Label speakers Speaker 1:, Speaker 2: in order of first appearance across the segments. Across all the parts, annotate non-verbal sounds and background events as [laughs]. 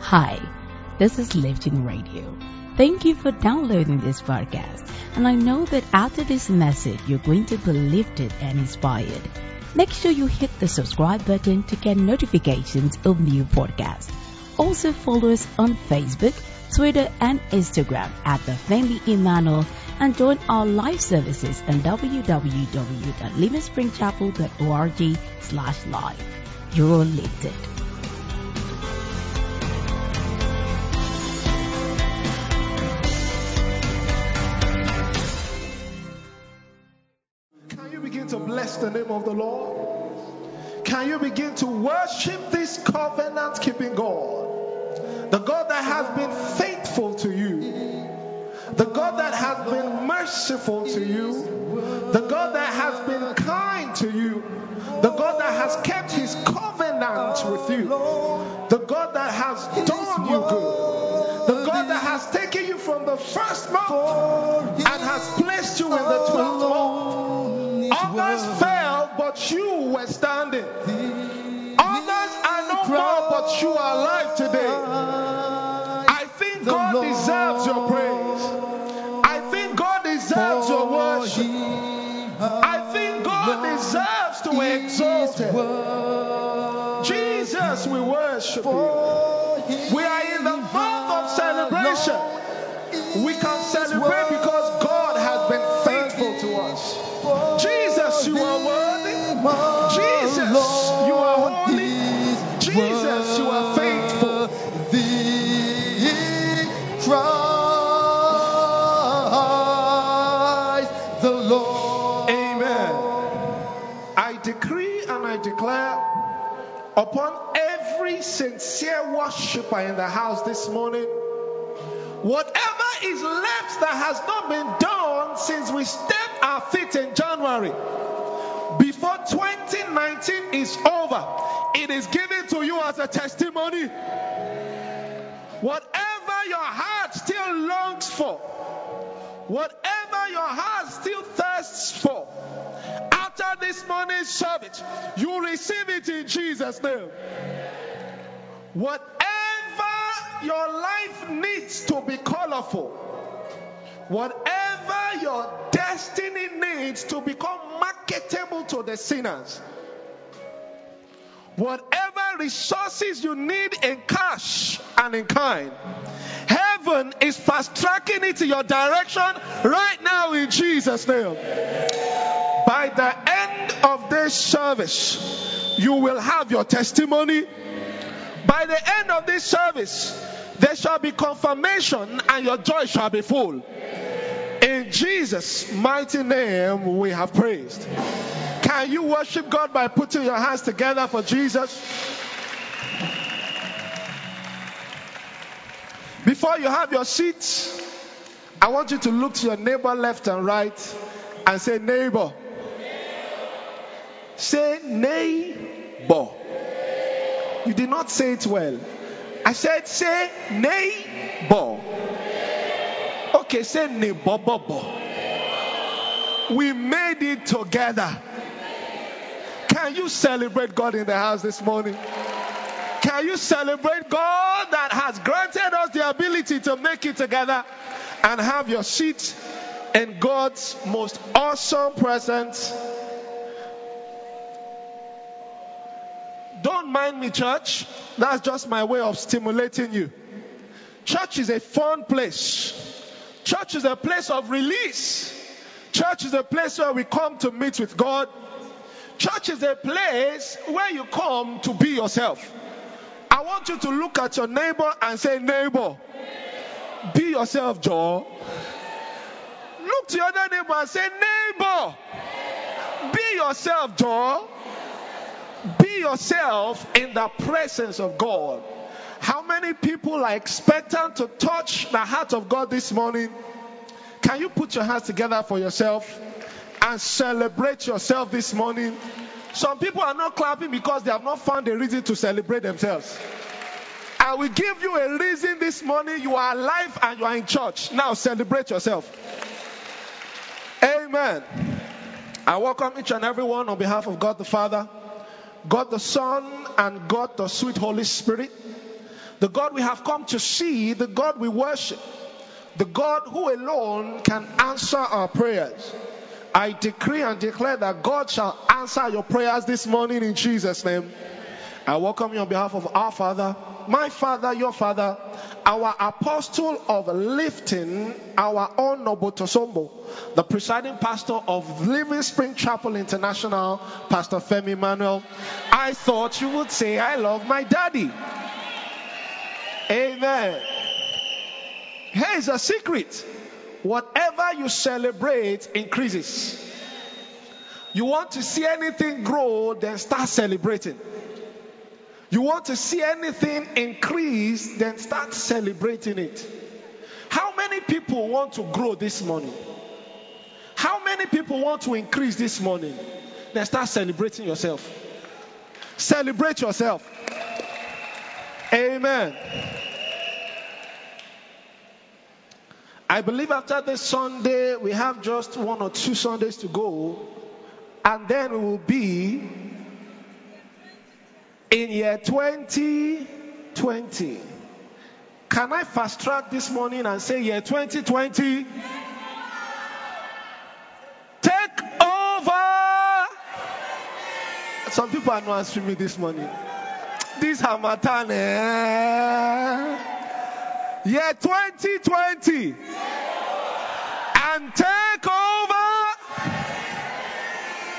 Speaker 1: Hi, this is Lifting Radio. Thank you for downloading this podcast. And I know that after this message, you're going to be lifted and inspired. Make sure you hit the subscribe button to get notifications of new podcasts. Also follow us on Facebook, Twitter, and Instagram at The Family Emmanuel and join our live services on www.livingspringchapel.org slash live. You're lifted.
Speaker 2: The name of the Lord? Can you begin to worship this covenant keeping God? The God that has been faithful to you. The God that has been merciful to you. The God that has been kind to you. The God that has kept his covenant with you. The God that has done you good. The God that has taken you from the first month and has placed you in the 12th month. Fell, but you were standing. Others are no more, but you are alive today. I think God deserves your praise. I think God deserves your worship. I think God deserves to be exalted. Jesus, we worship you. We are in the month of celebration. We can celebrate because God has been Jesus, you are holy. Jesus, you are faithful.
Speaker 3: Christ the Lord.
Speaker 2: Amen. I decree and I declare upon every sincere worshiper in the house this morning, whatever is left that has not been done since we stepped our feet in January, before 2019 is over, it is given to you as a testimony. Whatever your heart still longs for, whatever your heart still thirsts for, after this morning's service, you receive it in Jesus' name. Whatever your life needs to be colorful, whatever your destiny needs to become marketable to the sinners, whatever resources you need in cash and in kind, heaven is fast tracking it in your direction right now in Jesus' name. By the end of this service, you will have your testimony. By the end of this service, there shall be confirmation and your joy shall be full. In Jesus' mighty name, we have praised. Can you worship God by putting your hands together for Jesus? Before you have your seats, I want you to look to your neighbor left and right and say, Neighbor. Say, Neighbor. You did not say it well. I said, Say, Neighbor. Okay, say, Neighbor. We made it together. Can you celebrate God in the house this morning? Can you celebrate God that has granted us the ability to make it together and have your seat in God's most awesome presence? Don't mind me, church. That's just my way of stimulating you. Church is a fun place. Church is a place of release. Church is a place where we come to meet with God. Church is a place where you come to be yourself. I want you to look at your neighbor and say, Neighbor, be yourself, Joe. Look to your other neighbor and say, Neighbor, be yourself, Joe. Be yourself in the presence of God. How many people are expectant to touch the heart of God this morning? Can you put your hands together for yourself and celebrate yourself this morning? Some people are not clapping because they have not found a reason to celebrate themselves. I will give you a reason this morning. You are alive and you are in church. Now celebrate yourself. Amen. I welcome each and every one on behalf of God the Father, God the Son, and God the sweet Holy Spirit the God we have come to see, the God we worship, the God who alone can answer our prayers. I decree and declare that God shall answer your prayers this morning in Jesus' name. I welcome you on behalf of our Father, my Father, your Father, our apostle of lifting, our own Nobotosombo, the presiding pastor of Living Spring Chapel International, Pastor Femi Emmanuel. I thought you would say, I love my daddy. Amen. Here's a secret whatever you celebrate increases. You want to see anything grow, then start celebrating. You want to see anything increase, then start celebrating it. How many people want to grow this morning? How many people want to increase this morning? Then start celebrating yourself. Celebrate yourself. Amen. I believe after this Sunday, we have just one or two Sundays to go, and then we will be in year 2020. Can I fast track this morning and say year 2020? Take over. Some people are not answering me this morning. This Harmattan, eh? Year 2020. And take over.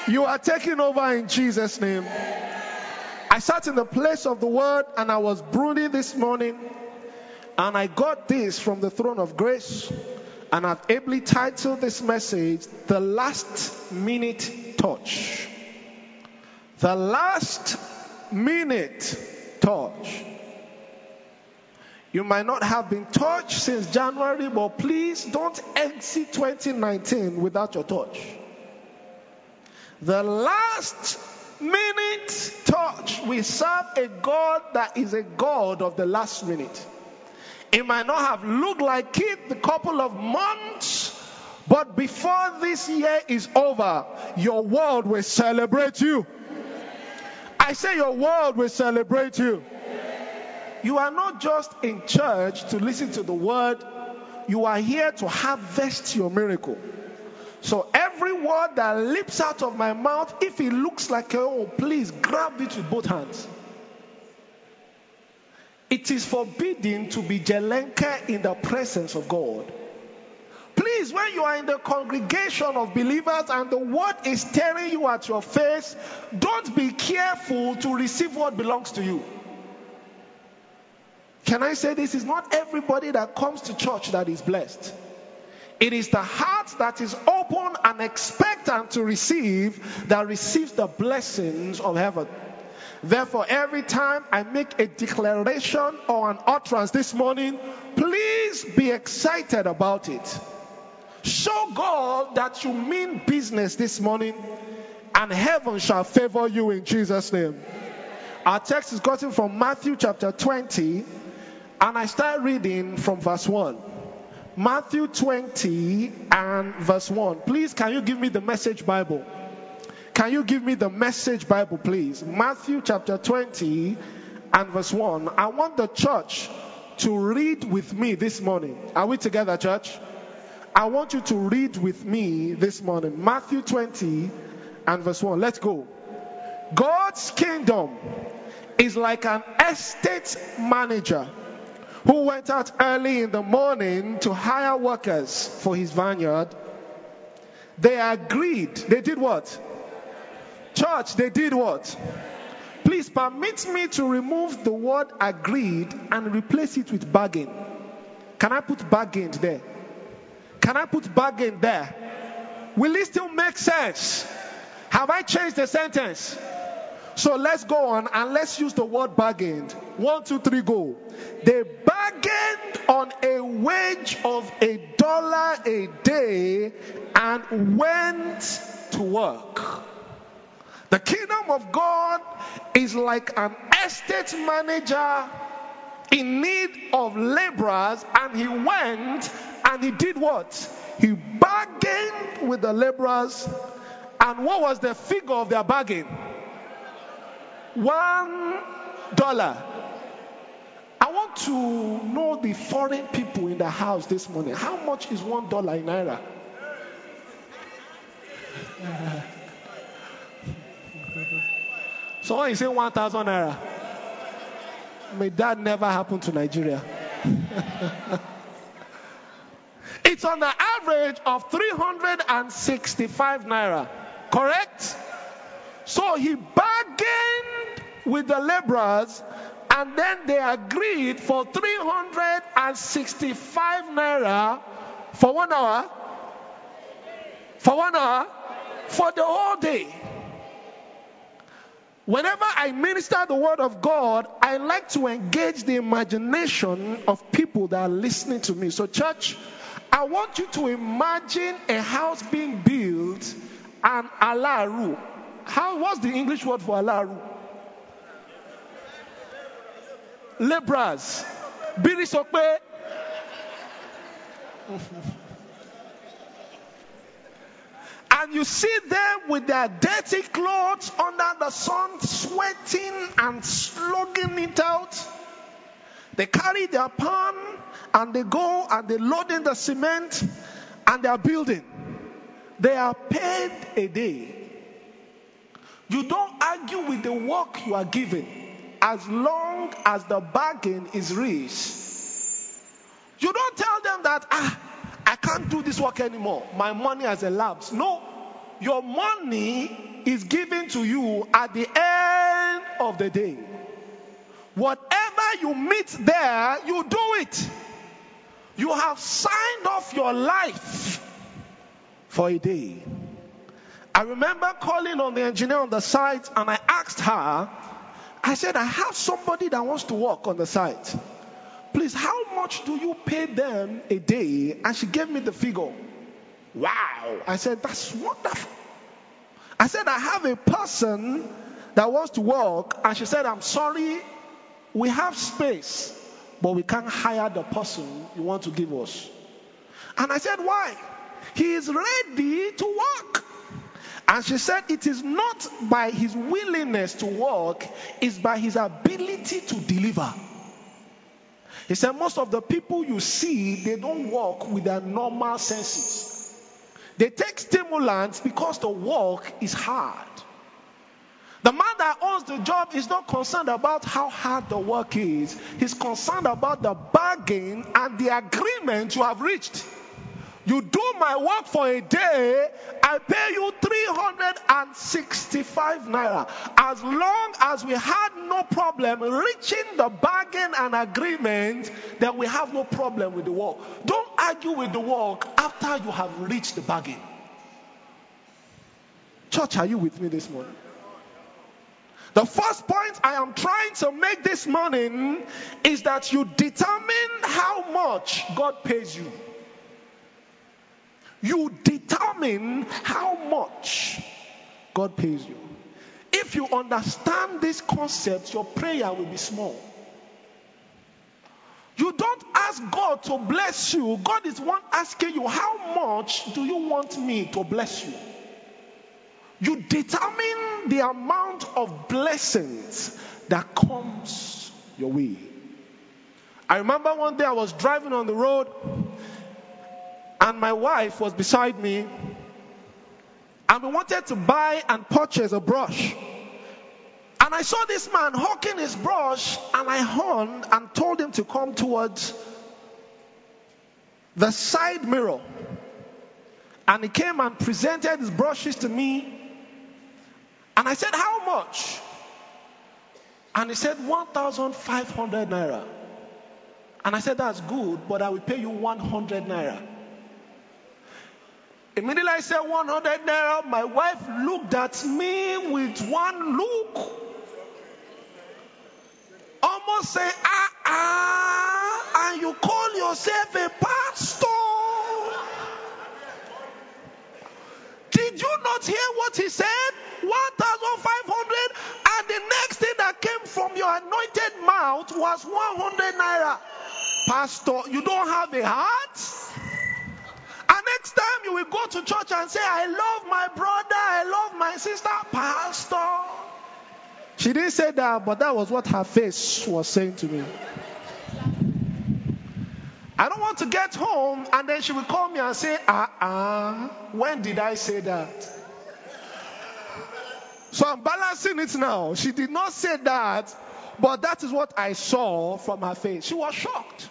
Speaker 2: You are taking over in Jesus' name. I sat in the place of the word and I was brooding this morning and I got this from the throne of grace and I've ably titled this message The Last Minute Touch. The Last Minute Touch. You might not have been touched since January, but please don't exit 2019 without your touch. The last minute touch. We serve a God that is a God of the last minute. It might not have looked like it the couple of months, but before this year is over, your world will celebrate you. I say your world will celebrate you. You are not just in church to listen to the word, you are here to harvest your miracle. So every word that leaps out of my mouth, if it looks like a, oh, please grab it with both hands. It is forbidden to be jelenka in the presence of God. Please, when you are in the congregation of believers and the word is staring you at your face, don't be careful to receive what belongs to you. Can I say this is not everybody that comes to church that is blessed? It is the heart that is open and expectant to receive that receives the blessings of heaven. Therefore, every time I make a declaration or an utterance this morning, please be excited about it. Show God that you mean business this morning, and heaven shall favor you in Jesus' name. Our text is gotten from Matthew chapter 20, and I start reading from verse 1. Matthew 20 and verse 1. Please, can you give me the message Bible? Can you give me the message Bible, please? Matthew chapter 20 and verse 1. I want the church to read with me this morning. Are we together, church? I want you to read with me this morning. Matthew 20 and verse 1. Let's go. God's kingdom is like an estate manager who went out early in the morning to hire workers for his vineyard. They agreed. They did what? Church, they did what? Please permit me to remove the word agreed and replace it with bargain. Can I put bargained there? Can I put bargain there? Will it still make sense? Have I changed the sentence? So let's go on and let's use the word bargained. One, two, three, go. They bargained on a wage of a dollar a day and went to work. The kingdom of God is like an estate manager in need of laborers, and he went and he did what? He bargained with the laborers, and what was the figure of their bargain? One dollar I want to know the foreign people in the house this morning. How much is one dollar in naira? [laughs] Someone is saying 1,000 naira. May that never happen to Nigeria. [laughs] it's on the average of 365 naira. Correct? So he bargained with the laborers and then they agreed for 365 naira for one hour. For one hour. For the whole day. Whenever I minister the word of God, I like to engage the imagination of people that are listening to me. So, church, I want you to imagine a house being built and alaru. How was the English word for alaru? Laborers. Biri sokpe. And you see them with their dirty clothes under the sun, sweating and slugging it out. They carry their pan and they go and they load in the cement and they are building. They are paid a day. You don't argue with the work you are given as long as the bargain is reached. You don't tell them that, ah, I can't do this work anymore. My money has elapsed. No, your money is given to you at the end of the day. Whatever you meet there, you do it. You have signed off your life for a day. I remember calling on the engineer on the site and I asked her, I said, I have somebody that wants to work on the site. Please, how much do you pay them a day? And she gave me the figure. Wow. I said, That's wonderful. I said, I have a person that wants to work. And she said, I'm sorry, we have space, but we can't hire the person you want to give us. And I said, Why? He is ready to work. And she said, It is not by his willingness to work, it's by his ability to deliver. He said, Most of the people you see, they don't work with their normal senses. They take stimulants because the work is hard. The man that owns the job is not concerned about how hard the work is, he's concerned about the bargain and the agreement you have reached. You do my work for a day, I pay you 365 naira. As long as we had no problem reaching the bargain and agreement, then we have no problem with the work. Don't argue with the work after you have reached the bargain. Church, are you with me this morning? The first point I am trying to make this morning is that you determine how much God pays you. You determine how much God pays you. If you understand this concept, your prayer will be small. You don't ask God to bless you. God is one asking you, How much do you want me to bless you? You determine the amount of blessings that comes your way. I remember one day I was driving on the road and my wife was beside me and we wanted to buy and purchase a brush. And I saw this man hawking his brush and I horned and told him to come towards the side mirror. And he came and presented his brushes to me. And I said, How much? And he said, 1,500 naira. And I said, That's good, but I will pay you 100 naira. Immediately I said 100 naira. My wife looked at me with one look. Almost say, ah, ah, and you call yourself a pastor. Did you not hear what he said? 1,500 and the next thing that came from your anointed mouth was 100 naira. Pastor, you don't have a heart? Time you will go to church and say, I love my brother, I love my sister, Pastor. She didn't say that, but that was what her face was saying to me. I don't want to get home and then she will call me and say, ah, ah, when did I say that? So I'm balancing it now. She did not say that, but that is what I saw from her face. She was shocked.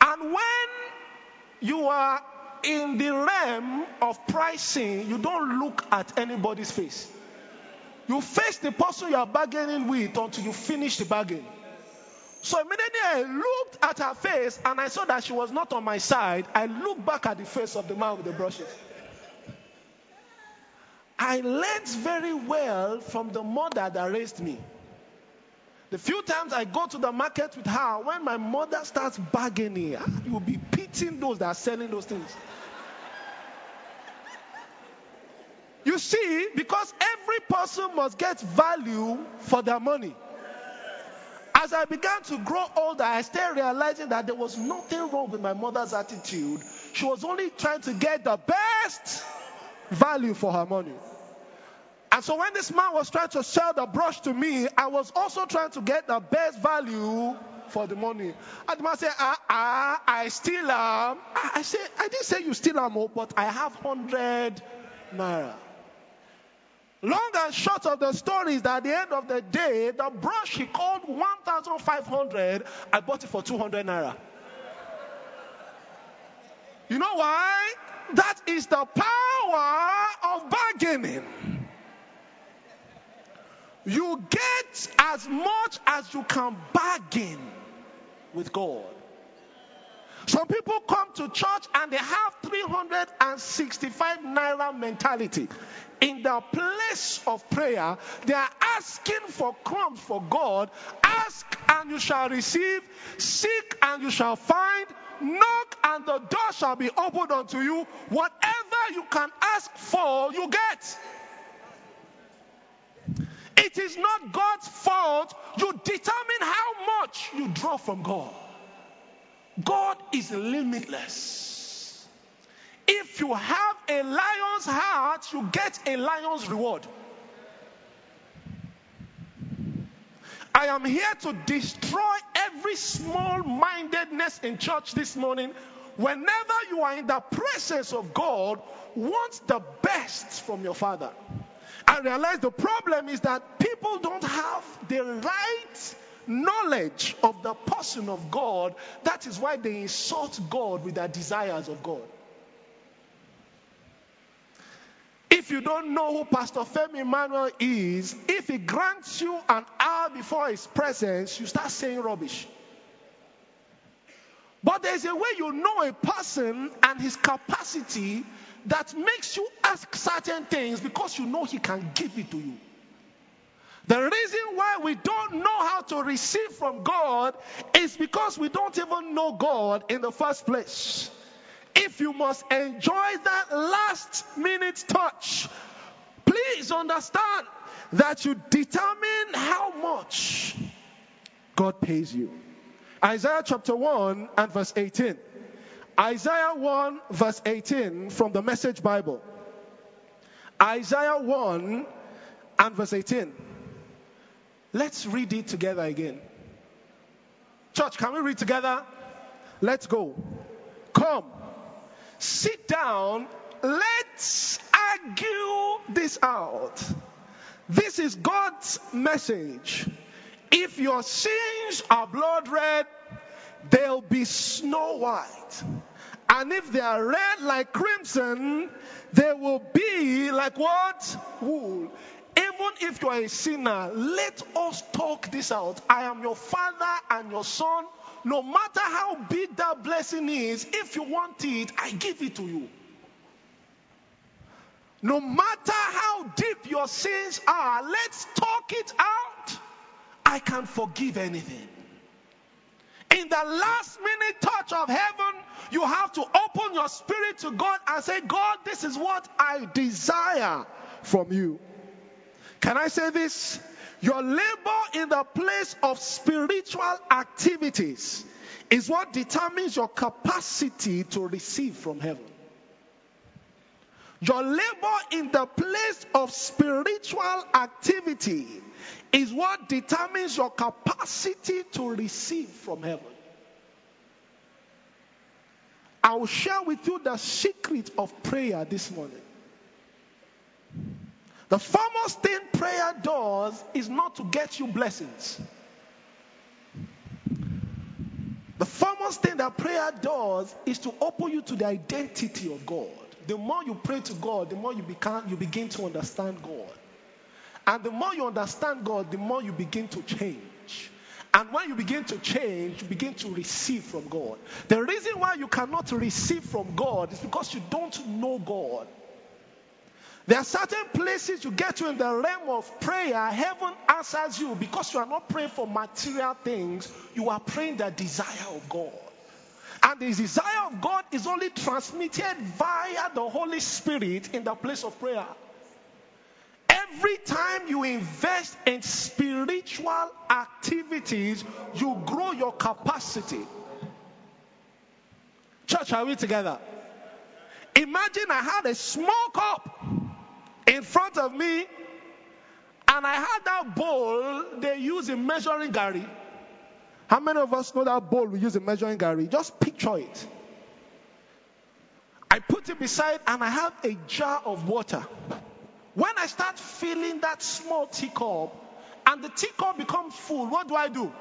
Speaker 2: And when you are in the realm of pricing, you don't look at anybody's face. You face the person you are bargaining with until you finish the bargain. So immediately I looked at her face and I saw that she was not on my side. I looked back at the face of the man with the brushes. I learned very well from the mother that raised me. The few times I go to the market with her, when my mother starts bargaining, ah, you'll be pitying those that are selling those things. You see, because every person must get value for their money. As I began to grow older, I started realizing that there was nothing wrong with my mother's attitude. She was only trying to get the best value for her money. And so when this man was trying to sell the brush to me, I was also trying to get the best value for the money. And the man said, ah, ah, I still am. I said, I didn't say you still am, oh, but I have 100 naira. Long and short of the story is that at the end of the day, the brush he called 1,500, I bought it for 200 naira. You know why? That is the power of bargaining. You get as much as you can bargain with God. Some people come to church and they have 365 naira mentality. In the place of prayer, they are asking for crumbs for God. Ask and you shall receive. Seek and you shall find. Knock and the door shall be opened unto you. Whatever you can ask for, you get. It is not God's fault. You determine how much you draw from God. God is limitless. If you have a lion's heart, you get a lion's reward. I am here to destroy every small mindedness in church this morning. Whenever you are in the presence of God, want the best from your Father. I realize the problem is that people don't have the right knowledge of the person of God. That is why they insult God with their desires of God. If you don't know who Pastor Femi Emmanuel is, if he grants you an hour before his presence, you start saying rubbish. But there's a way you know a person and his capacity that makes you ask certain things because you know he can give it to you. The reason why we don't know how to receive from God is because we don't even know God in the first place. If you must enjoy that last minute touch, please understand that you determine how much God pays you. Isaiah chapter 1 and verse 18. Isaiah 1 verse 18 from the Message Bible. Isaiah 1 and verse 18. Let's read it together again. Church, can we read together? Let's go. Come, sit down. Let's argue this out. This is God's message. If your sins are blood red, they'll be snow white. And if they are red like crimson, they will be like what? Wool. Even if you are a sinner, let us talk this out. I am your father and your son. No matter how big that blessing is, if you want it, I give it to you. No matter how deep your sins are, let's talk it out. I can forgive anything. In the last minute touch of heaven, you have to open your spirit to God and say, God, this is what I desire from you. Can I say this? Your labor in the place of spiritual activities is what determines your capacity to receive from heaven. Your labor in the place of spiritual activity is what determines your capacity to receive from heaven. I will share with you the secret of prayer this morning. The foremost thing prayer does is not to get you blessings. The foremost thing that prayer does is to open you to the identity of God. The more you pray to God, the more you become you begin to understand God. And the more you understand God, the more you begin to change. And when you begin to change, you begin to receive from God. The reason why you cannot receive from God is because you don't know God. There are certain places you get to in the realm of prayer, heaven answers you because you are not praying for material things, you are praying the desire of God. And the desire of God is only transmitted via the Holy Spirit in the place of prayer. Every time you invest in spiritual activities, you grow your capacity. Church, are we together? Imagine I had a small cup in front of me, and I had that bowl they use in measuring garri. How many of us know that bowl we use in measuring garri? Just picture it. I put it beside, and I have a jar of water. When I start filling that small teacup and the teacup becomes full, what do I do?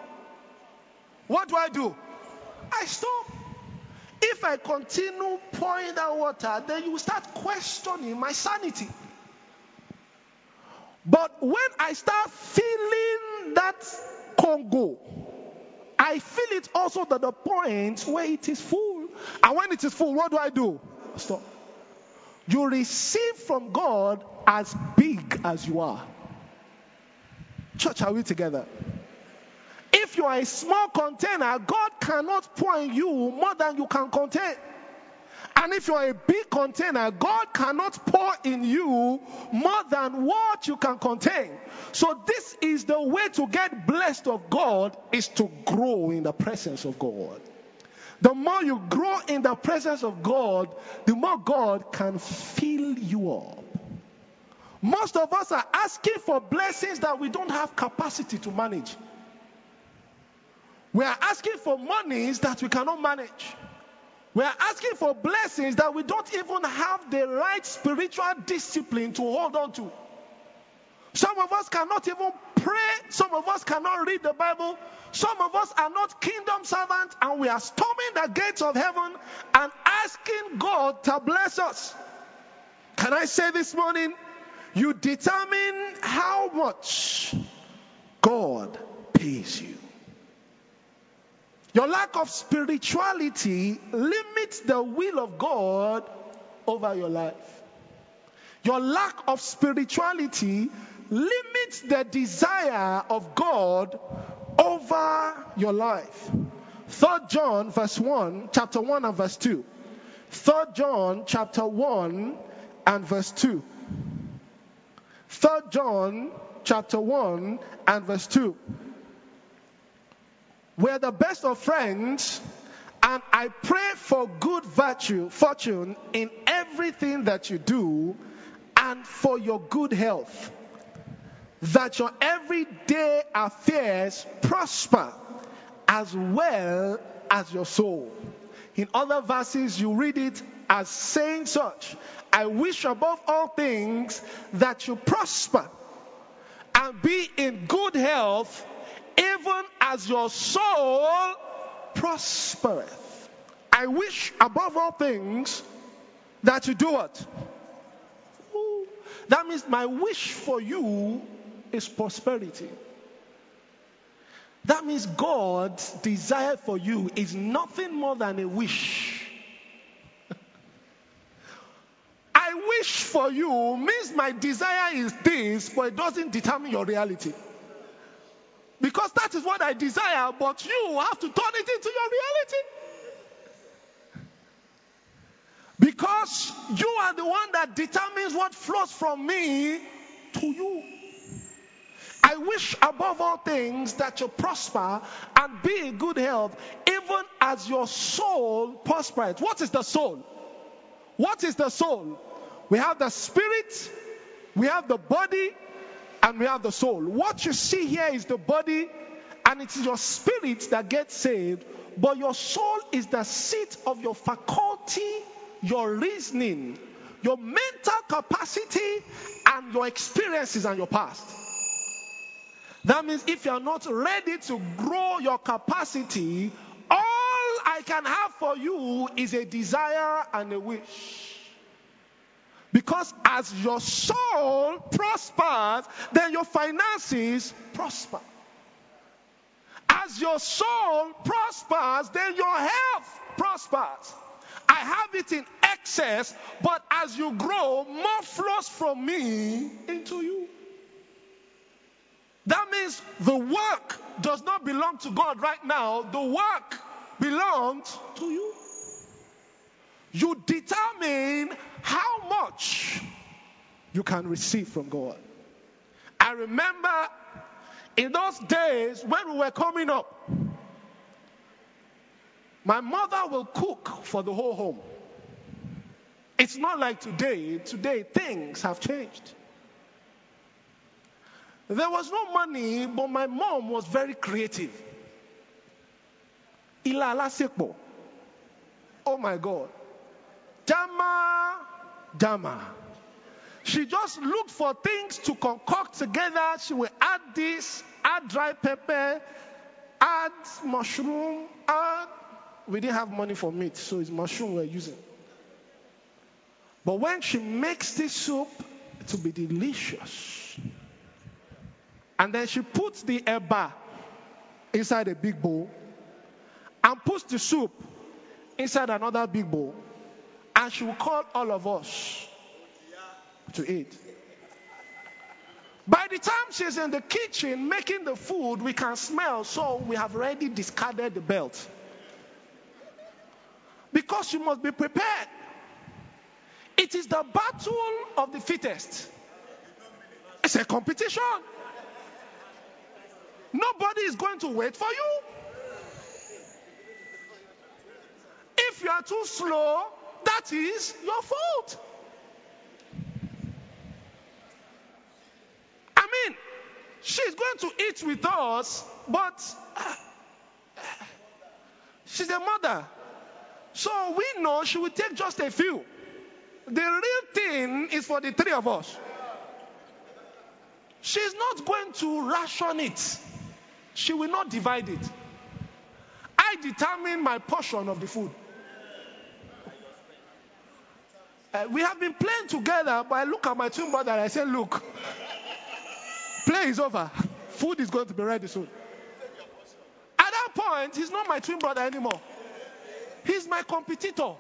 Speaker 2: What do I do? I stop. If I continue pouring that water, then you start questioning my sanity. But when I start filling that Congo, I fill it also to the point where it is full. And when it is full, what do I do? Stop. You receive from God as big as you are. Church, are we together? If you are a small container, God cannot pour in you more than you can contain. And if you are a big container, God cannot pour in you more than what you can contain. So this is the way to get blessed of God is to grow in the presence of God. The more you grow in the presence of God, the more God can fill you up. Most of us are asking for blessings that we don't have capacity to manage. We are asking for monies that we cannot manage. We are asking for blessings that we don't even have the right spiritual discipline to hold on to. Some of us cannot even pray. Some of us cannot read the Bible. Some of us are not kingdom servants and we are storming the gates of heaven and asking God to bless us. Can I say this morning? You determine how much God pays you. Your lack of spirituality limits the will of God over your life. Your lack of spirituality limits the desire of God over your life. 3 John verse 1, chapter 1 and verse 2. 3 John chapter 1 and verse 2. 3 John chapter 1 and verse 2. We're the best of friends, and I pray for good virtue, fortune in everything that you do, and for your good health, that your everyday affairs prosper as well as your soul. In other verses, you read it as saying such I wish above all things that you prosper and be in good health even as your soul prospereth. I wish above all things that you do what? That means my wish for you is prosperity. That means God's desire for you is nothing more than a wish. [laughs] I wish for you means my desire is this, but it doesn't determine your reality. Because that is what I desire, but you have to turn it into your reality. Because you are the one that determines what flows from me to you. I wish above all things that you prosper and be in good health, even as your soul prospers. What is the soul? What is the soul? We have the spirit, we have the body, and we have the soul. What you see here is the body, And it is your spirit that gets saved, but your soul is the seat of your faculty, your reasoning, your mental capacity, and your experiences and your past. That means if you are not ready to grow your capacity, all I can have for you is a desire and a wish. Because as your soul prospers, then your finances prosper. As your soul prospers, then your health prospers. I have it in excess, but as you grow, more flows from me into you. That means the work does not belong to God right now, the work belongs to you. You determine how much you can receive from God. I remember in those days when we were coming up, my mother will cook for the whole home. It's not like today. Today, things have changed. There was no money, but my mom was very creative. Ilala Sekbo. Oh my God. Jama, Jama. She just looked for things to concoct together. She will add this, add dry pepper, add mushroom, add. We didn't have money for meat, so it's mushroom we're using. But when she makes this soup, it will be delicious. And then she puts the eba inside a big bowl and puts the soup inside another big bowl. And she will call all of us to eat. By the time she's in the kitchen making the food, we can smell, so we have already discarded the belt. Because you must be prepared. It is the battle of the fittest. It's a competition. Nobody is going to wait for you. If you are too slow, that is your fault. I mean, she's going to eat with us, but [sighs] she's a mother. So we know she will take just a few. The real thing is for the three of us. She's not going to ration it. She will not divide it. I determine my portion of the food. Uh, we have been playing together, but I look at my twin brother and I say, Look, play is over. Food is going to be ready soon. At that point, he's not my twin brother anymore, he's my competitor.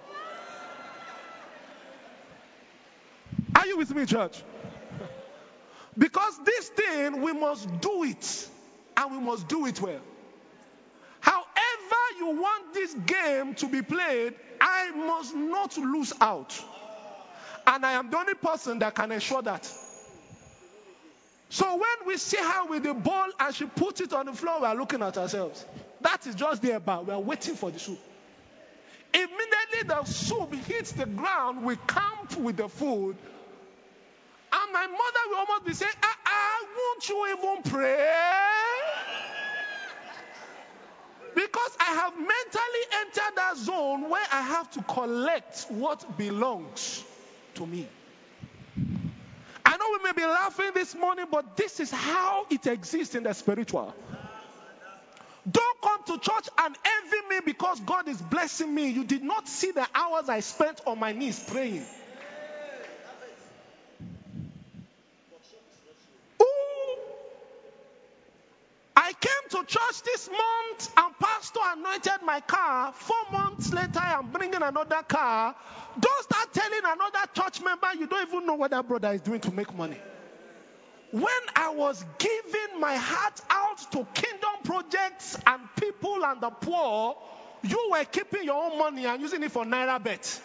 Speaker 2: Are you with me, church? Because this thing, we must do it and we must do it well. However, you want this game to be played, I must not lose out. And I am the only person that can ensure that. So when we see her with the ball and she puts it on the floor, we are looking at ourselves. That is just there, but we are waiting for the soup. Immediately the soup hits the ground, we camp with the food. And my mother will almost be saying, ah, ah, won't you even pray? Because I have mentally entered that zone where I have to collect what belongs to me. I know we may be laughing this morning, but this is how it exists in the spiritual. Don't come to church and envy me because God is blessing me. You did not see the hours I spent on my knees praying. I came to church this month and pastor anointed my car. Four months later, I'm bringing another car. Don't start telling another church member you don't even know what that brother is doing to make money. When I was giving my heart out to kingdom projects and people and the poor, you were keeping your own money and using it for NairaBet.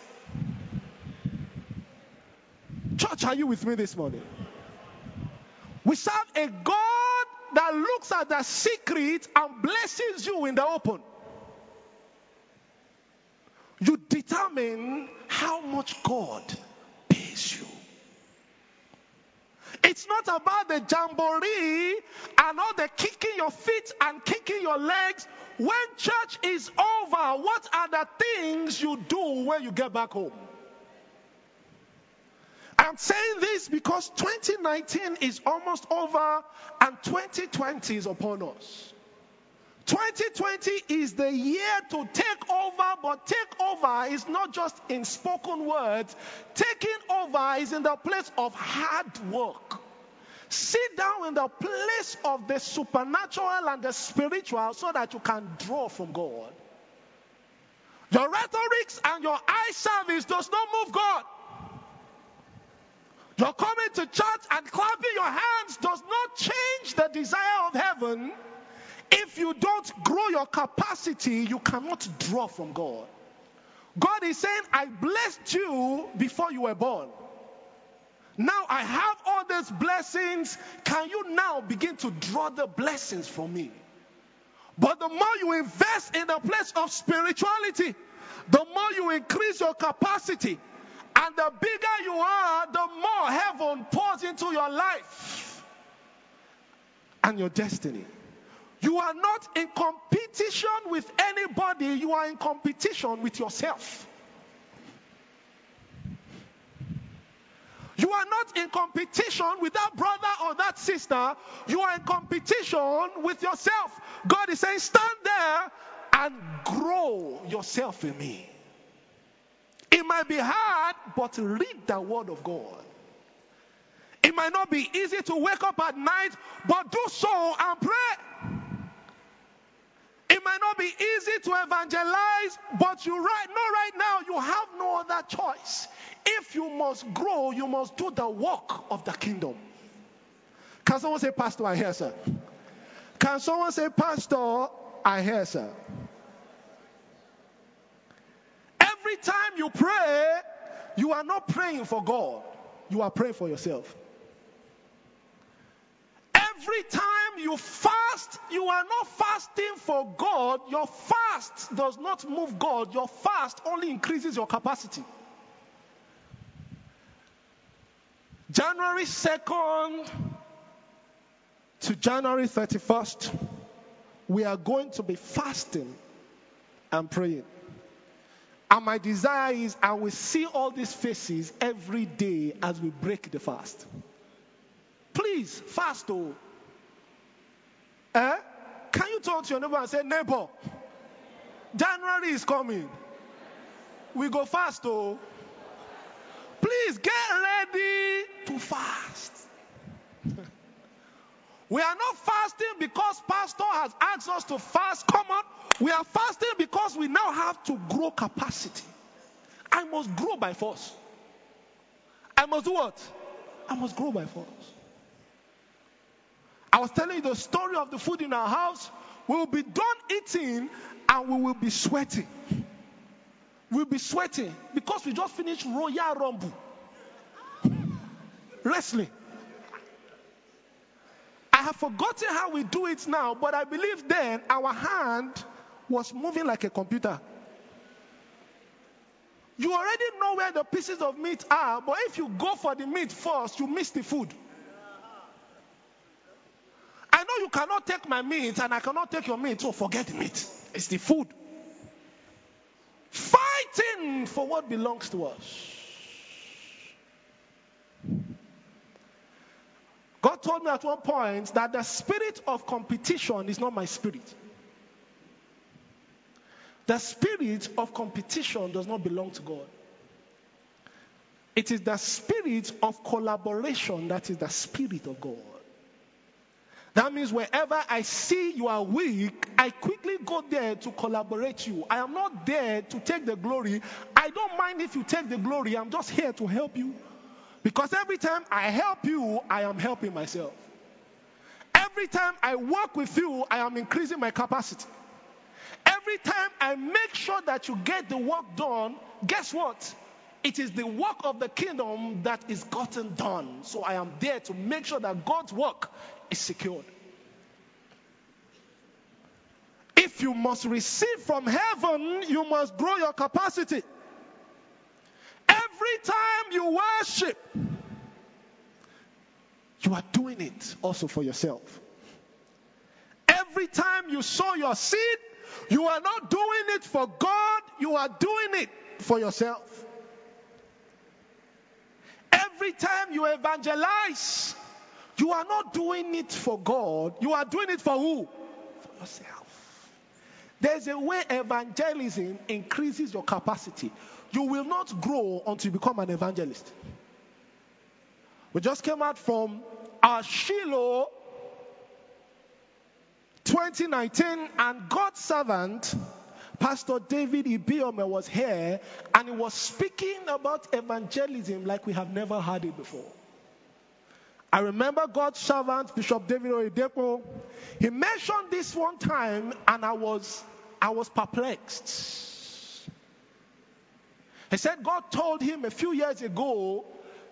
Speaker 2: Church, are you with me this morning? We serve a God that looks at the secret and blesses you in the open. You determine how much God pays you. It's not about the jamboree and all the kicking your feet and kicking your legs. When church is over, what are the things you do when you get back home? I'm saying this because 2019 is almost over and 2020 is upon us. 2020 is the year to take over, but take over is not just in spoken words. Taking over is in the place of hard work. Sit down in the place of the supernatural and the spiritual so that you can draw from God. Your rhetorics and your eye service does not move God. Your coming to church and clapping your hands does not change the desire of heaven. If you don't grow your capacity, you cannot draw from God. God is saying, I blessed you before you were born. Now I have all these blessings. Can you now begin to draw the blessings from me? But the more you invest in the place of spirituality, the more you increase your capacity, and the bigger you are, the more heaven pours into your life and your destiny. You are not in competition with anybody, you are in competition with yourself. You are not in competition with that brother or that sister. You are in competition with yourself. God is saying, stand there and grow yourself in me. It might be hard, but read the word of God. It might not be easy to wake up at night, but do so and pray. It might not be easy to evangelize, but you right know right now you have no other choice. If you must grow, you must do the work of the kingdom. Can someone say, Pastor, I hear, sir? Can someone say, Pastor, I hear, sir? Every time you pray, you are not praying for God, you are praying for yourself. Every time you fast, you are not fasting for God. Your fast does not move God. Your fast only increases your capacity. January 2nd to January 31st, we are going to be fasting and praying. And my desire is I will see all these faces every day as we break the fast. Please, fast oh. Eh? Can you talk to your neighbor and say, neighbor, January is coming. We go fast oh. Please get ready to fast. We are not fasting because pastor has asked us to fast. Come on. We are fasting because we now have to grow capacity. I must grow by force. I must do what? I must grow by force. I was telling you the story of the food in our house. We will be done eating and we will be sweating. We'll be sweating because we just finished Royal Rumble. Wrestling. I have forgotten how we do it now, but I believe then our hand was moving like a computer. You already know where the pieces of meat are, but if you go for the meat first, you miss the food. I know you cannot take my meat and I cannot take your meat, so forget the meat. It's the food. Fighting for what belongs to us. God told me at one point that the spirit of competition is not my spirit. The spirit of competition does not belong to God. It is the spirit of collaboration that is the spirit of God. That means wherever I see you are weak, I quickly go there to collaborate you. I am not there to take the glory. I don't mind if you take the glory. I'm just here to help you. Because every time I help you, I am helping myself. Every time I work with you, I am increasing my capacity. Every time I make sure that you get the work done, guess what? It is the work of the kingdom that is gotten done. So I am there to make sure that God's work is secured. If you must receive from heaven, you must grow your capacity. Every time you worship, you are doing it also for yourself. Every time you sow your seed, you are not doing it for God, you are doing it for yourself. Every time you evangelize, you are not doing it for God, you are doing it for who? For yourself. There's a way evangelism increases your capacity. You will not grow until you become an evangelist. We just came out from our Shiloh 2019, and God's servant, Pastor David Ibiyeomie, was here and he was speaking about evangelism like we have never heard it before. I remember God's servant, Bishop David Oyedepo. He mentioned this one time, and I was I was perplexed. He said God told him a few years ago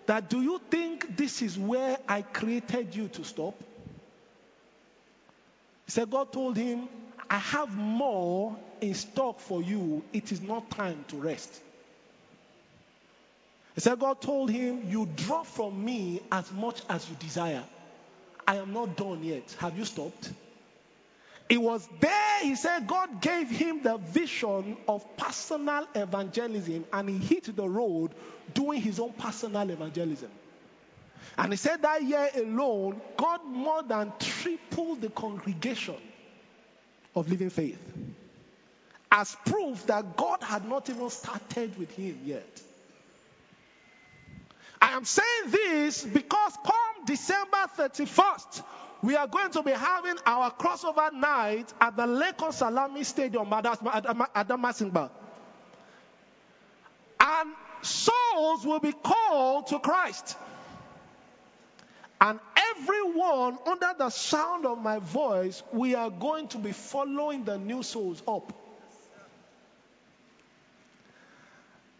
Speaker 2: that do you think this is where I created you to stop? He said, God told him, I have more in stock for you. It is not time to rest. He said, God told him, You draw from me as much as you desire. I am not done yet. Have you stopped? It was there, he said, God gave him the vision of personal evangelism and he hit the road doing his own personal evangelism. And he said that year alone, God more than tripled the congregation of living faith as proof that God had not even started with him yet. I am saying this because come December 31st, we are going to be having our crossover night at the Lekan Salami Stadium at Adamasingba. And souls will be called to Christ. And everyone under the sound of my voice, we are going to be following the new souls up.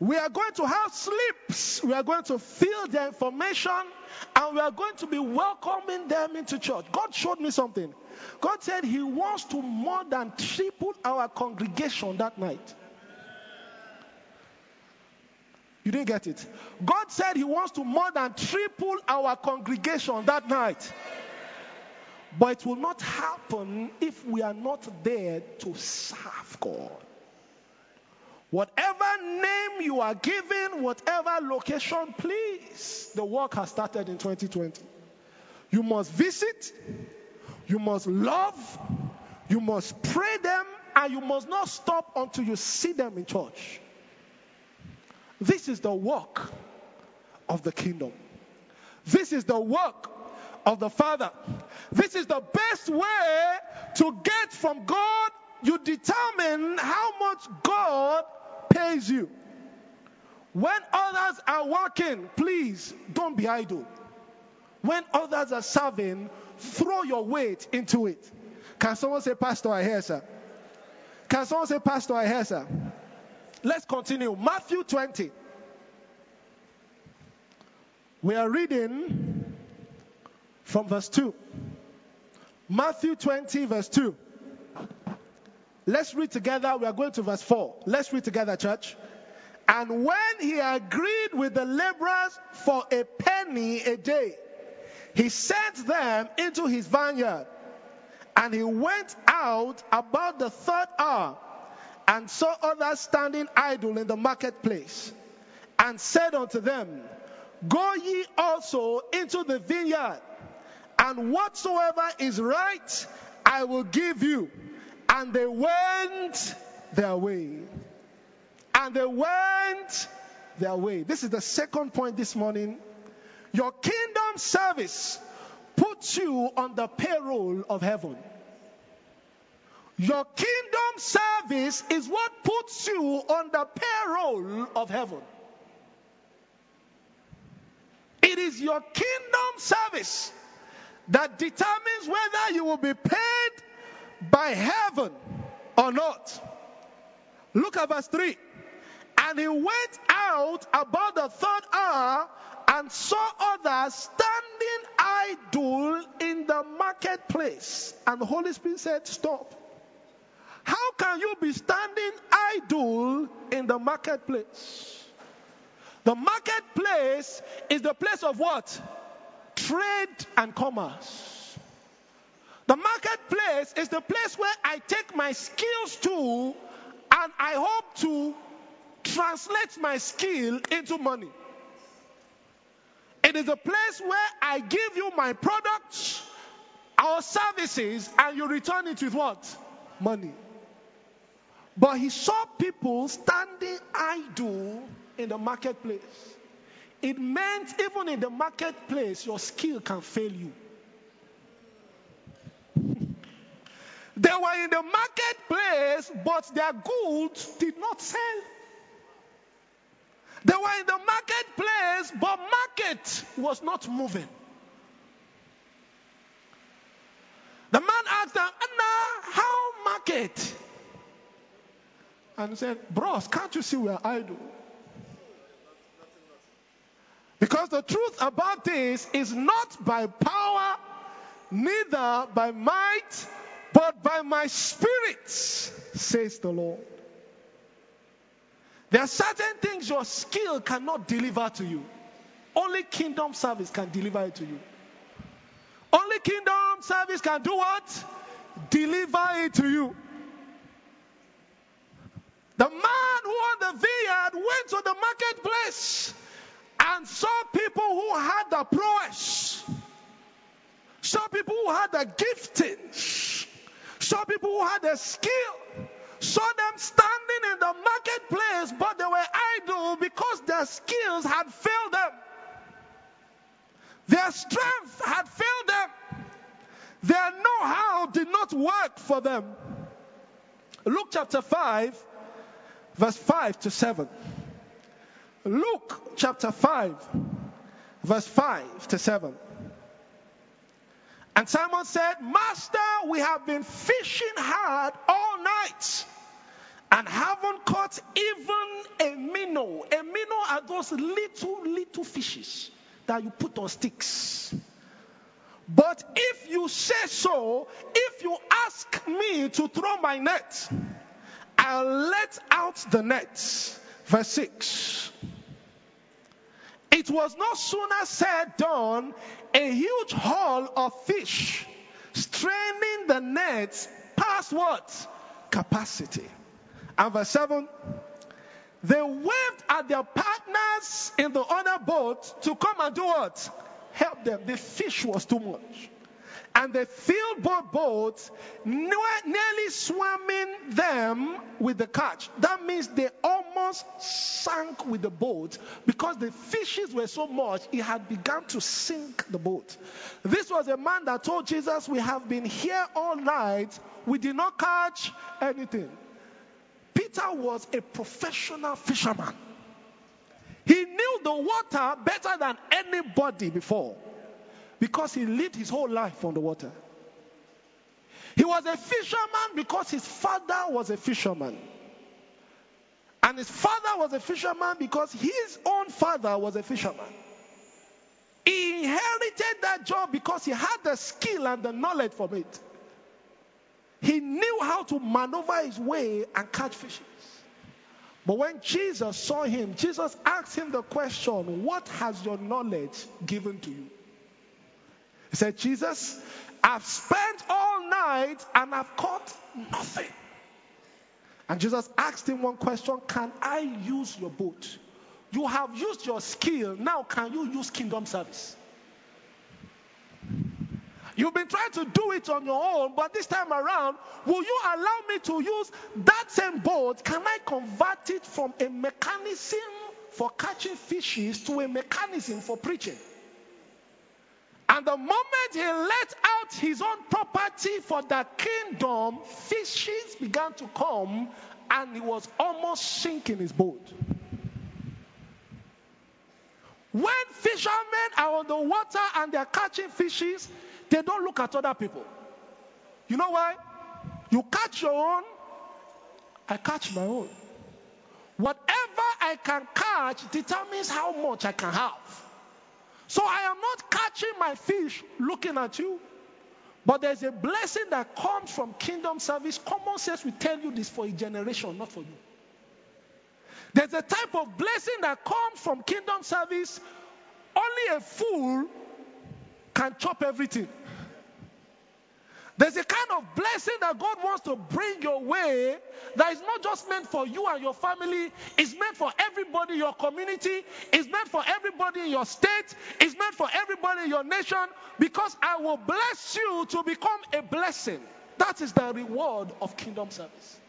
Speaker 2: We are going to have slips. We are going to fill the information and we are going to be welcoming them into church. God showed me something. God said He wants to more than triple our congregation that night. You didn't get it. God said He wants to more than triple our congregation that night. But it will not happen if we are not there to serve God. Whatever name you are given, whatever location, please. The work has started in 2020. You must visit, you must love, you must pray them, and you must not stop until you see them in church. This is the work of the kingdom. This is the work of the Father. This is the best way to get from God. You determine how much God pays you. When others are working, please don't be idle. When others are serving, throw your weight into it. Can someone say, Pastor, I hear, sir? Can someone say, Pastor, I hear, sir? Let's continue. Matthew 20. We are reading from verse 2. Matthew 20, verse 2. Let's read together. We are going to verse 4. Let's read together, church. And when he agreed with the laborers for a penny a day, he sent them into his vineyard. And he went out about the third hour and saw others standing idle in the marketplace and said unto them, Go ye also into the vineyard, and whatsoever is right I will give you. And they went their way. And they went their way. This is the second point this morning. Your kingdom service puts you on the payroll of heaven. Your kingdom service is what puts you on the payroll of heaven. It is your kingdom service that determines whether you will be paid by heaven or not. Look at verse 3. And he went out about the third hour and saw others standing idle in the marketplace. And the Holy Spirit said, Stop. How can you be standing idle in the marketplace? The marketplace is the place of what? trade and commerce. The marketplace is the place where I take my skills to and I hope to translate my skill into money. It is a place where I give you my products or services and you return it with what? Money. But he saw people standing idle in the marketplace. It meant even in the marketplace, your skill can fail you. They were in the marketplace, but their goods did not sell. They were in the marketplace, but market was not moving. The man asked them, Anna, how market? And said, Bros, can't you see we're idle? Because the truth about this is not by power, neither by might, but by my spirit, says the Lord. There are certain things your skill cannot deliver to you. Only kingdom service can deliver it to you. Only kingdom service can do what? Deliver it to you. The man who owned the vineyard went to the marketplace and saw people who had the prowess, saw people who had the gifting, saw people who had the skill, saw them standing in the marketplace, but they were idle because their skills had failed them. Their strength had failed them. Their know how did not work for them. Luke chapter 5, verse 5 to 7. Luke chapter 5, verse 5 to 7. And Simon said, Master, we have been fishing hard all night and haven't caught even a minnow. A minnow are those little, little fishes that you put on sticks. But if you say so, if you ask me to throw my net, I'll let out the net. Verse 6. It was no sooner said done, a huge haul of fish straining the nets past what? Capacity. And verse 7 they waved at their partners in the other boat to come and do what? Help them. The fish was too much. And the both boats, nearly swimming them with the catch. That means they almost sank with the boat because the fishes were so much, it had begun to sink the boat. This was a man that told Jesus, We have been here all night, we did not catch anything. Peter was a professional fisherman. He knew the water better than anybody before because he lived his whole life on the water. He was a fisherman because his father was a fisherman. And his father was a fisherman because his own father was a fisherman. He inherited that job because he had the skill and the knowledge from it. He knew how to maneuver his way and catch fishes. But when Jesus saw him, Jesus asked him the question, What has your knowledge given to you? He said, Jesus, I've spent all night and I've caught nothing. And Jesus asked him one question Can I use your boat? You have used your skill, now can you use kingdom service? You've been trying to do it on your own, but this time around, will you allow me to use that same boat? Can I convert it from a mechanism for catching fishes to a mechanism for preaching? And the moment he let out his own property for the kingdom, fishes began to come and he was almost sinking his boat. When fishermen are on the water and they're catching fishes, they don't look at other people. You know why? You catch your own, I catch my own. Whatever I can catch determines how much I can have. So I am not catching my fish looking at you. But there's a blessing that comes from kingdom service. Common sense will tell you this for a generation, not for you. There's a type of blessing that comes from kingdom service. Only a fool can chop everything. There's a kind of blessing that God wants to bring your way that is not just meant for you and your family, it's meant for everybody in your community, it's meant for everybody in your state, it's meant for everybody in your nation, because I will bless you to become a blessing. That is the reward of kingdom service.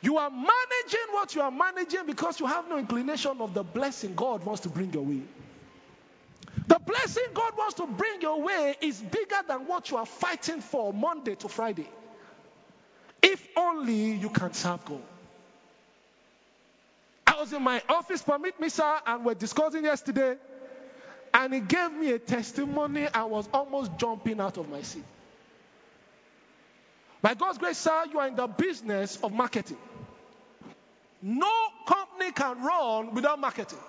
Speaker 2: You are managing what you are managing because you have no inclination of the blessing God wants to bring your way. Blessing God wants to bring your way is bigger than what you are fighting for Monday to Friday. If only you can serve God. I was in my office, permit me, sir, and we're discussing yesterday, and he gave me a testimony. I was almost jumping out of my seat. By God's grace, sir, you are in the business of marketing. No company can run without marketing.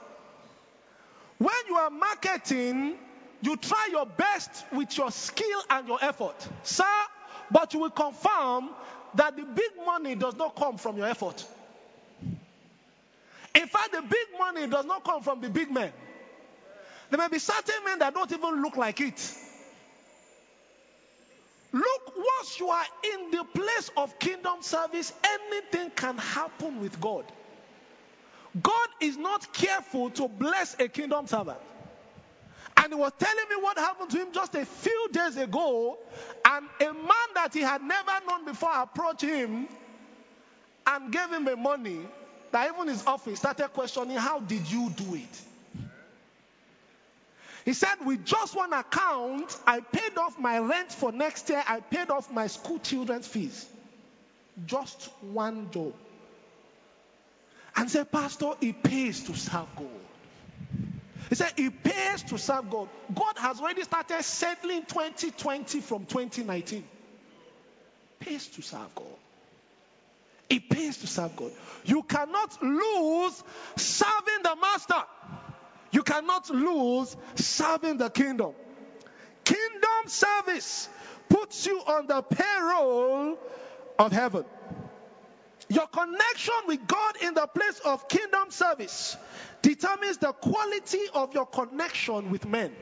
Speaker 2: When you are marketing, you try your best with your skill and your effort, sir, but you will confirm that the big money does not come from your effort. In fact, the big money does not come from the big men. There may be certain men that don't even look like it. Look, once you are in the place of kingdom service, anything can happen with God. God is not careful to bless a kingdom servant. And he was telling me what happened to him just a few days ago. And a man that he had never known before approached him and gave him the money. That even his office started questioning, How did you do it? He said, With just one account, I paid off my rent for next year, I paid off my school children's fees. Just one job. And said, Pastor, it pays to serve God. He said, It pays to serve God. God has already started settling 2020 from 2019. It pays to serve God. It pays to serve God. You cannot lose serving the master. You cannot lose serving the kingdom. Kingdom service puts you on the payroll of heaven. Your connection with God in the place of kingdom service determines the quality of your connection with men.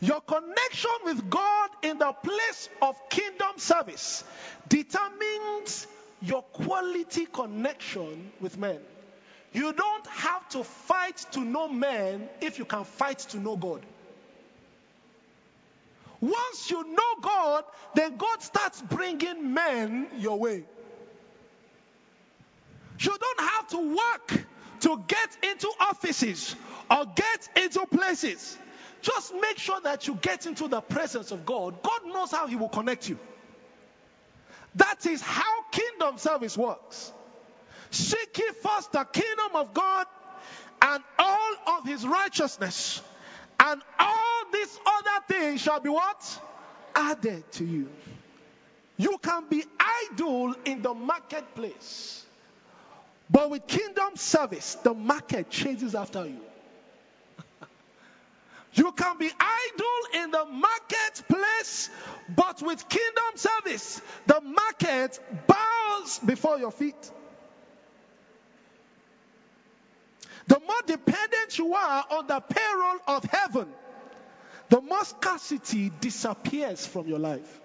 Speaker 2: Your connection with God in the place of kingdom service determines your quality connection with men. You don't have to fight to know men if you can fight to know God. Once you know God, then God starts bringing men your way. You don't have to work to get into offices or get into places. Just make sure that you get into the presence of God. God knows how He will connect you. That is how kingdom service works. Seek ye first the kingdom of God and all of His righteousness, and all these other things shall be what? Added to you. You can be idle in the marketplace. But with kingdom service, the market chases after you. [laughs] you can be idle in the marketplace, but with kingdom service, the market bows before your feet. The more dependent you are on the payroll of heaven, the more scarcity disappears from your life.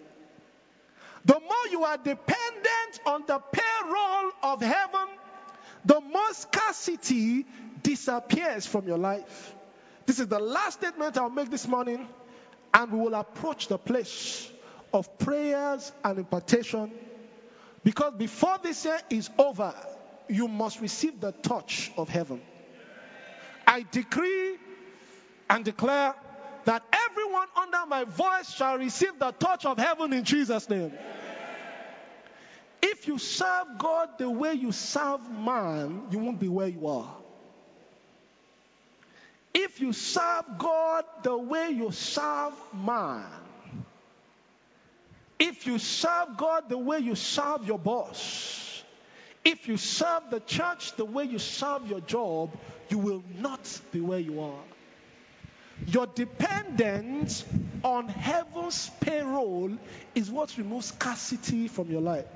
Speaker 2: The more you are dependent on the payroll of heaven, the more scarcity disappears from your life. This is the last statement I'll make this morning, and we will approach the place of prayers and impartation. Because before this year is over, you must receive the touch of heaven. I decree and declare that everyone under my voice shall receive the touch of heaven in Jesus' name. If you serve God the way you serve man, you won't be where you are. If you serve God the way you serve man, if you serve God the way you serve your boss, if you serve the church the way you serve your job, you will not be where you are. Your dependence on heaven's payroll is what removes scarcity from your life.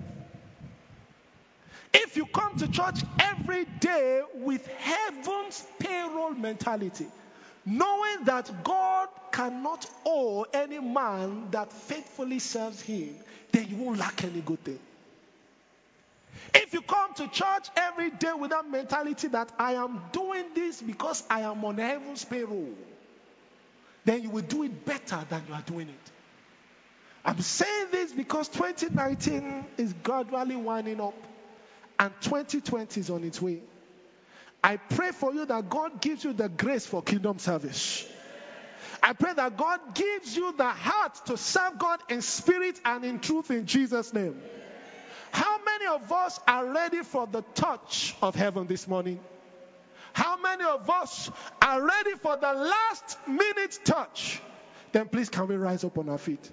Speaker 2: If you come to church every day with heaven's payroll mentality, knowing that God cannot owe any man that faithfully serves him, then you won't lack any good thing. If you come to church every day with that mentality that I am doing this because I am on heaven's payroll, then you will do it better than you are doing it. I'm saying this because 2019 is gradually winding up and 2020 is on its way. I pray for you that God gives you the grace for kingdom service. I pray that God gives you the heart to serve God in spirit and in truth in Jesus' name. How many of us are ready for the touch of heaven this morning? How many of us are ready for the last minute touch? Then please, can we rise up on our feet?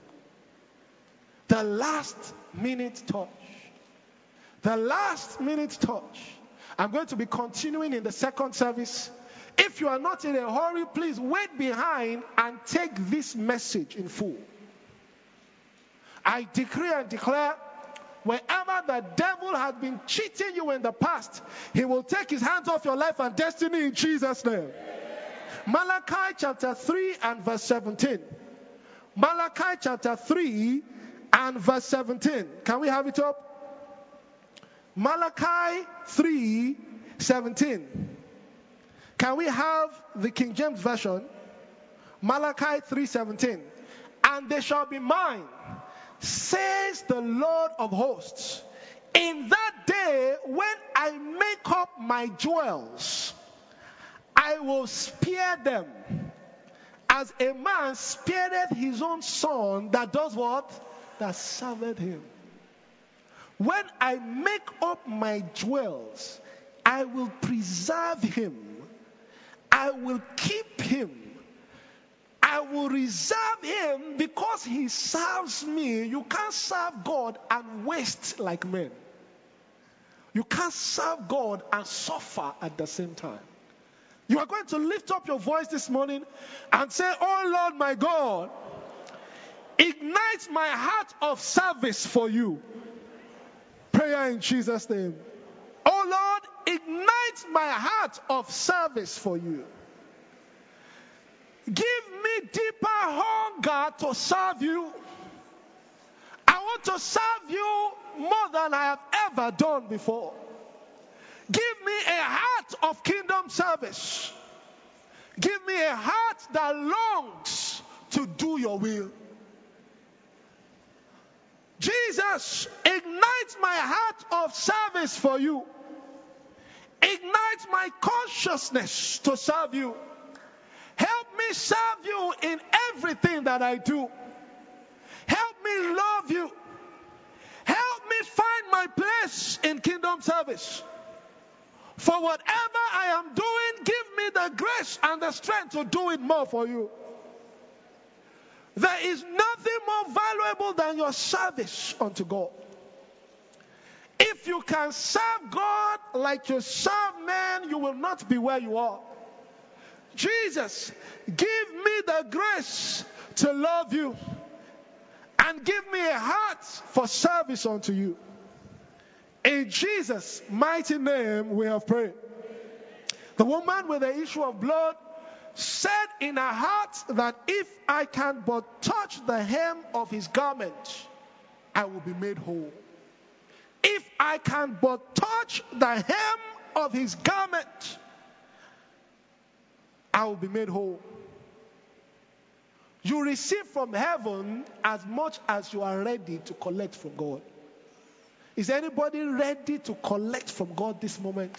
Speaker 2: The last minute touch. The last minute touch. I'm going to be continuing in the second service. If you are not in a hurry, please wait behind and take this message in full. I decree and declare wherever the devil has been cheating you in the past, he will take his hands off your life and destiny in Jesus' name. Malachi chapter 3 and verse 17. Malachi chapter 3 and verse 17. Can we have it up? Malachi 3 17. Can we have the King James Version? Malachi 3:17. And they shall be mine, says the Lord of hosts. In that day when I make up my jewels, I will spare them as a man spareth his own son that does what? That serveth him. When I make up my jewels, I will preserve him. I will keep him. I will reserve him because he serves me. You can't serve God and waste like men. You can't serve God and suffer at the same time. You are going to lift up your voice this morning and say, Oh Lord my God, ignite my heart of service for you. Prayer in Jesus' name. Oh Lord, ignite my heart of service for you. Give me deeper hunger to serve you. I want to serve you more than I have ever done before. Give me a heart of kingdom service. Give me a heart that longs to do your will. Jesus, ignite my heart of service for you. Ignite my consciousness to serve you. Help me serve you in everything that I do. Help me love you. Help me find my place in kingdom service. For whatever I am doing, give me the grace and the strength to do it more for you. There is nothing more valuable than your service unto God. If you can serve God like you serve men, you will not be where you are. Jesus, give me the grace to love you and give me a heart for service unto you. In Jesus' mighty name, we have prayed. The woman with the issue of blood said in her heart that if I can but touch the hem of his garment, I will be made whole. If I can but touch the hem of his garment, I will be made whole. You receive from heaven as much as you are ready to collect from God. Is anybody ready to collect from God this moment?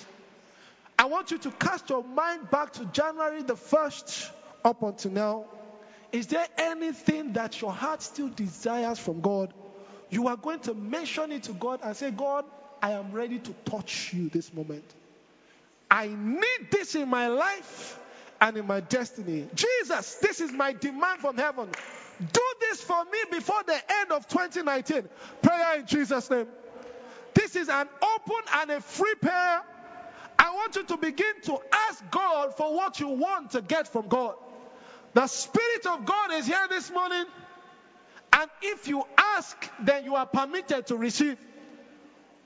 Speaker 2: I want you to cast your mind back to January the 1st up until now. Is there anything that your heart still desires from God? You are going to mention it to God and say, God, I am ready to touch you this moment. I need this in my life and in my destiny. Jesus, this is my demand from heaven. Do this for me before the end of 2019. Prayer in Jesus' name. This is an open and a free prayer. I want you to begin to ask God for what you want to get from God. The Spirit of God is here this morning. And if you ask, then you are permitted to receive.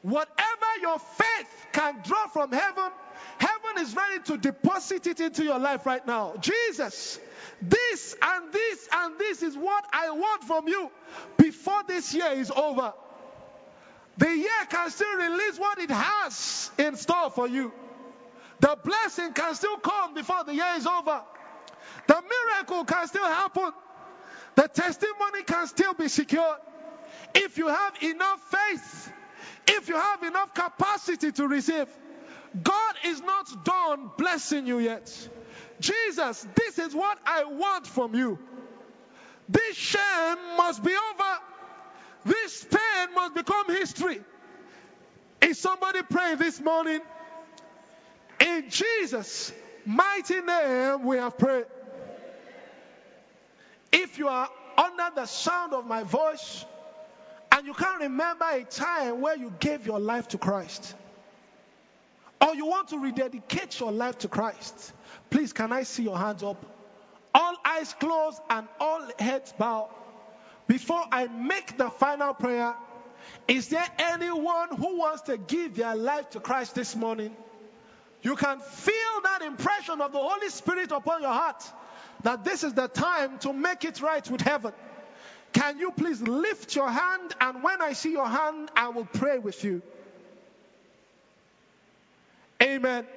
Speaker 2: Whatever your faith can draw from heaven, heaven is ready to deposit it into your life right now. Jesus, this and this and this is what I want from you before this year is over. The year can still release what it has in store for you. The blessing can still come before the year is over. The miracle can still happen. The testimony can still be secured. If you have enough faith, if you have enough capacity to receive, God is not done blessing you yet. Jesus, this is what I want from you. This shame must be over. This pain must become history. Is somebody praying this morning? In Jesus' mighty name, we have prayed. If you are under the sound of my voice and you can't remember a time where you gave your life to Christ, or you want to rededicate your life to Christ, please can I see your hands up? All eyes closed and all heads bowed. Before I make the final prayer, is there anyone who wants to give their life to Christ this morning? You can feel that impression of the Holy Spirit upon your heart that this is the time to make it right with heaven. Can you please lift your hand? And when I see your hand, I will pray with you. Amen.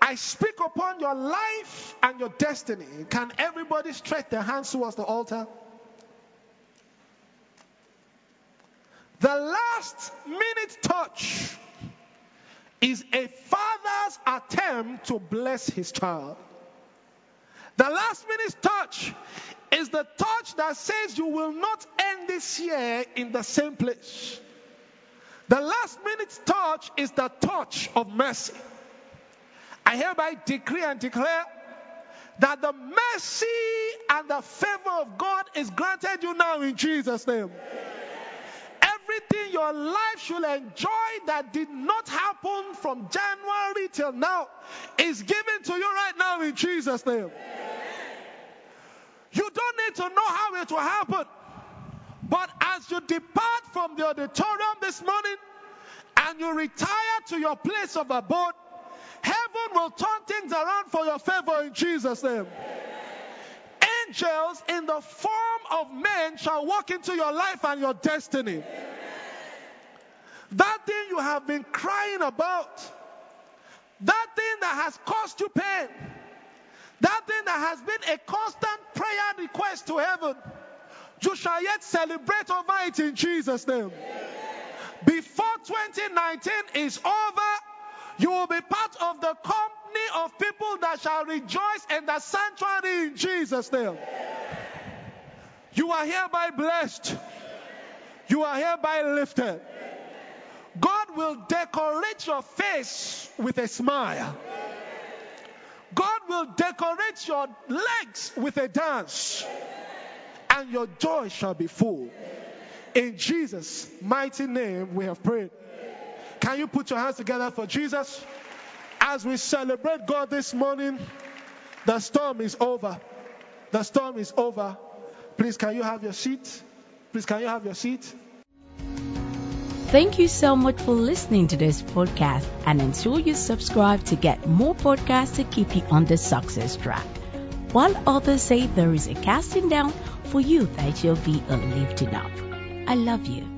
Speaker 2: I speak upon your life and your destiny. Can everybody stretch their hands towards the altar? The last minute touch is a father's attempt to bless his child. The last minute touch is the touch that says you will not end this year in the same place. The last minute touch is the touch of mercy. I hereby decree and declare that the mercy and the favor of God is granted you now in Jesus' name everything your life should enjoy that did not happen from January till now is given to you right now in Jesus' name. You don't need to know how it will happen. But as you depart from the auditorium this morning and you retire to your place of abode, heaven will turn things around for your favor in Jesus' name. Angels in the form of men shall walk into your life and your destiny. That thing you have been crying about, that thing that has caused you pain, that thing that has been a constant prayer request to heaven, you shall yet celebrate over it in Jesus' name. Before 2019 is over, you will be part of the company of people that shall rejoice in the sanctuary in Jesus' name. You are hereby blessed. You are hereby lifted. God will decorate your face with a smile. God will decorate your legs with a dance. And your joy shall be full. In Jesus' mighty name, we have prayed. Can you put your hands together for Jesus? As we celebrate God this morning, the storm is over. The storm is over. Please, can you have your seat? Please, can you have your seat?
Speaker 1: Thank you so much for listening to this podcast and ensure you subscribe to get more podcasts to keep you on the success track. While others say there is a casting down, for you there shall be a lifting up. I love you.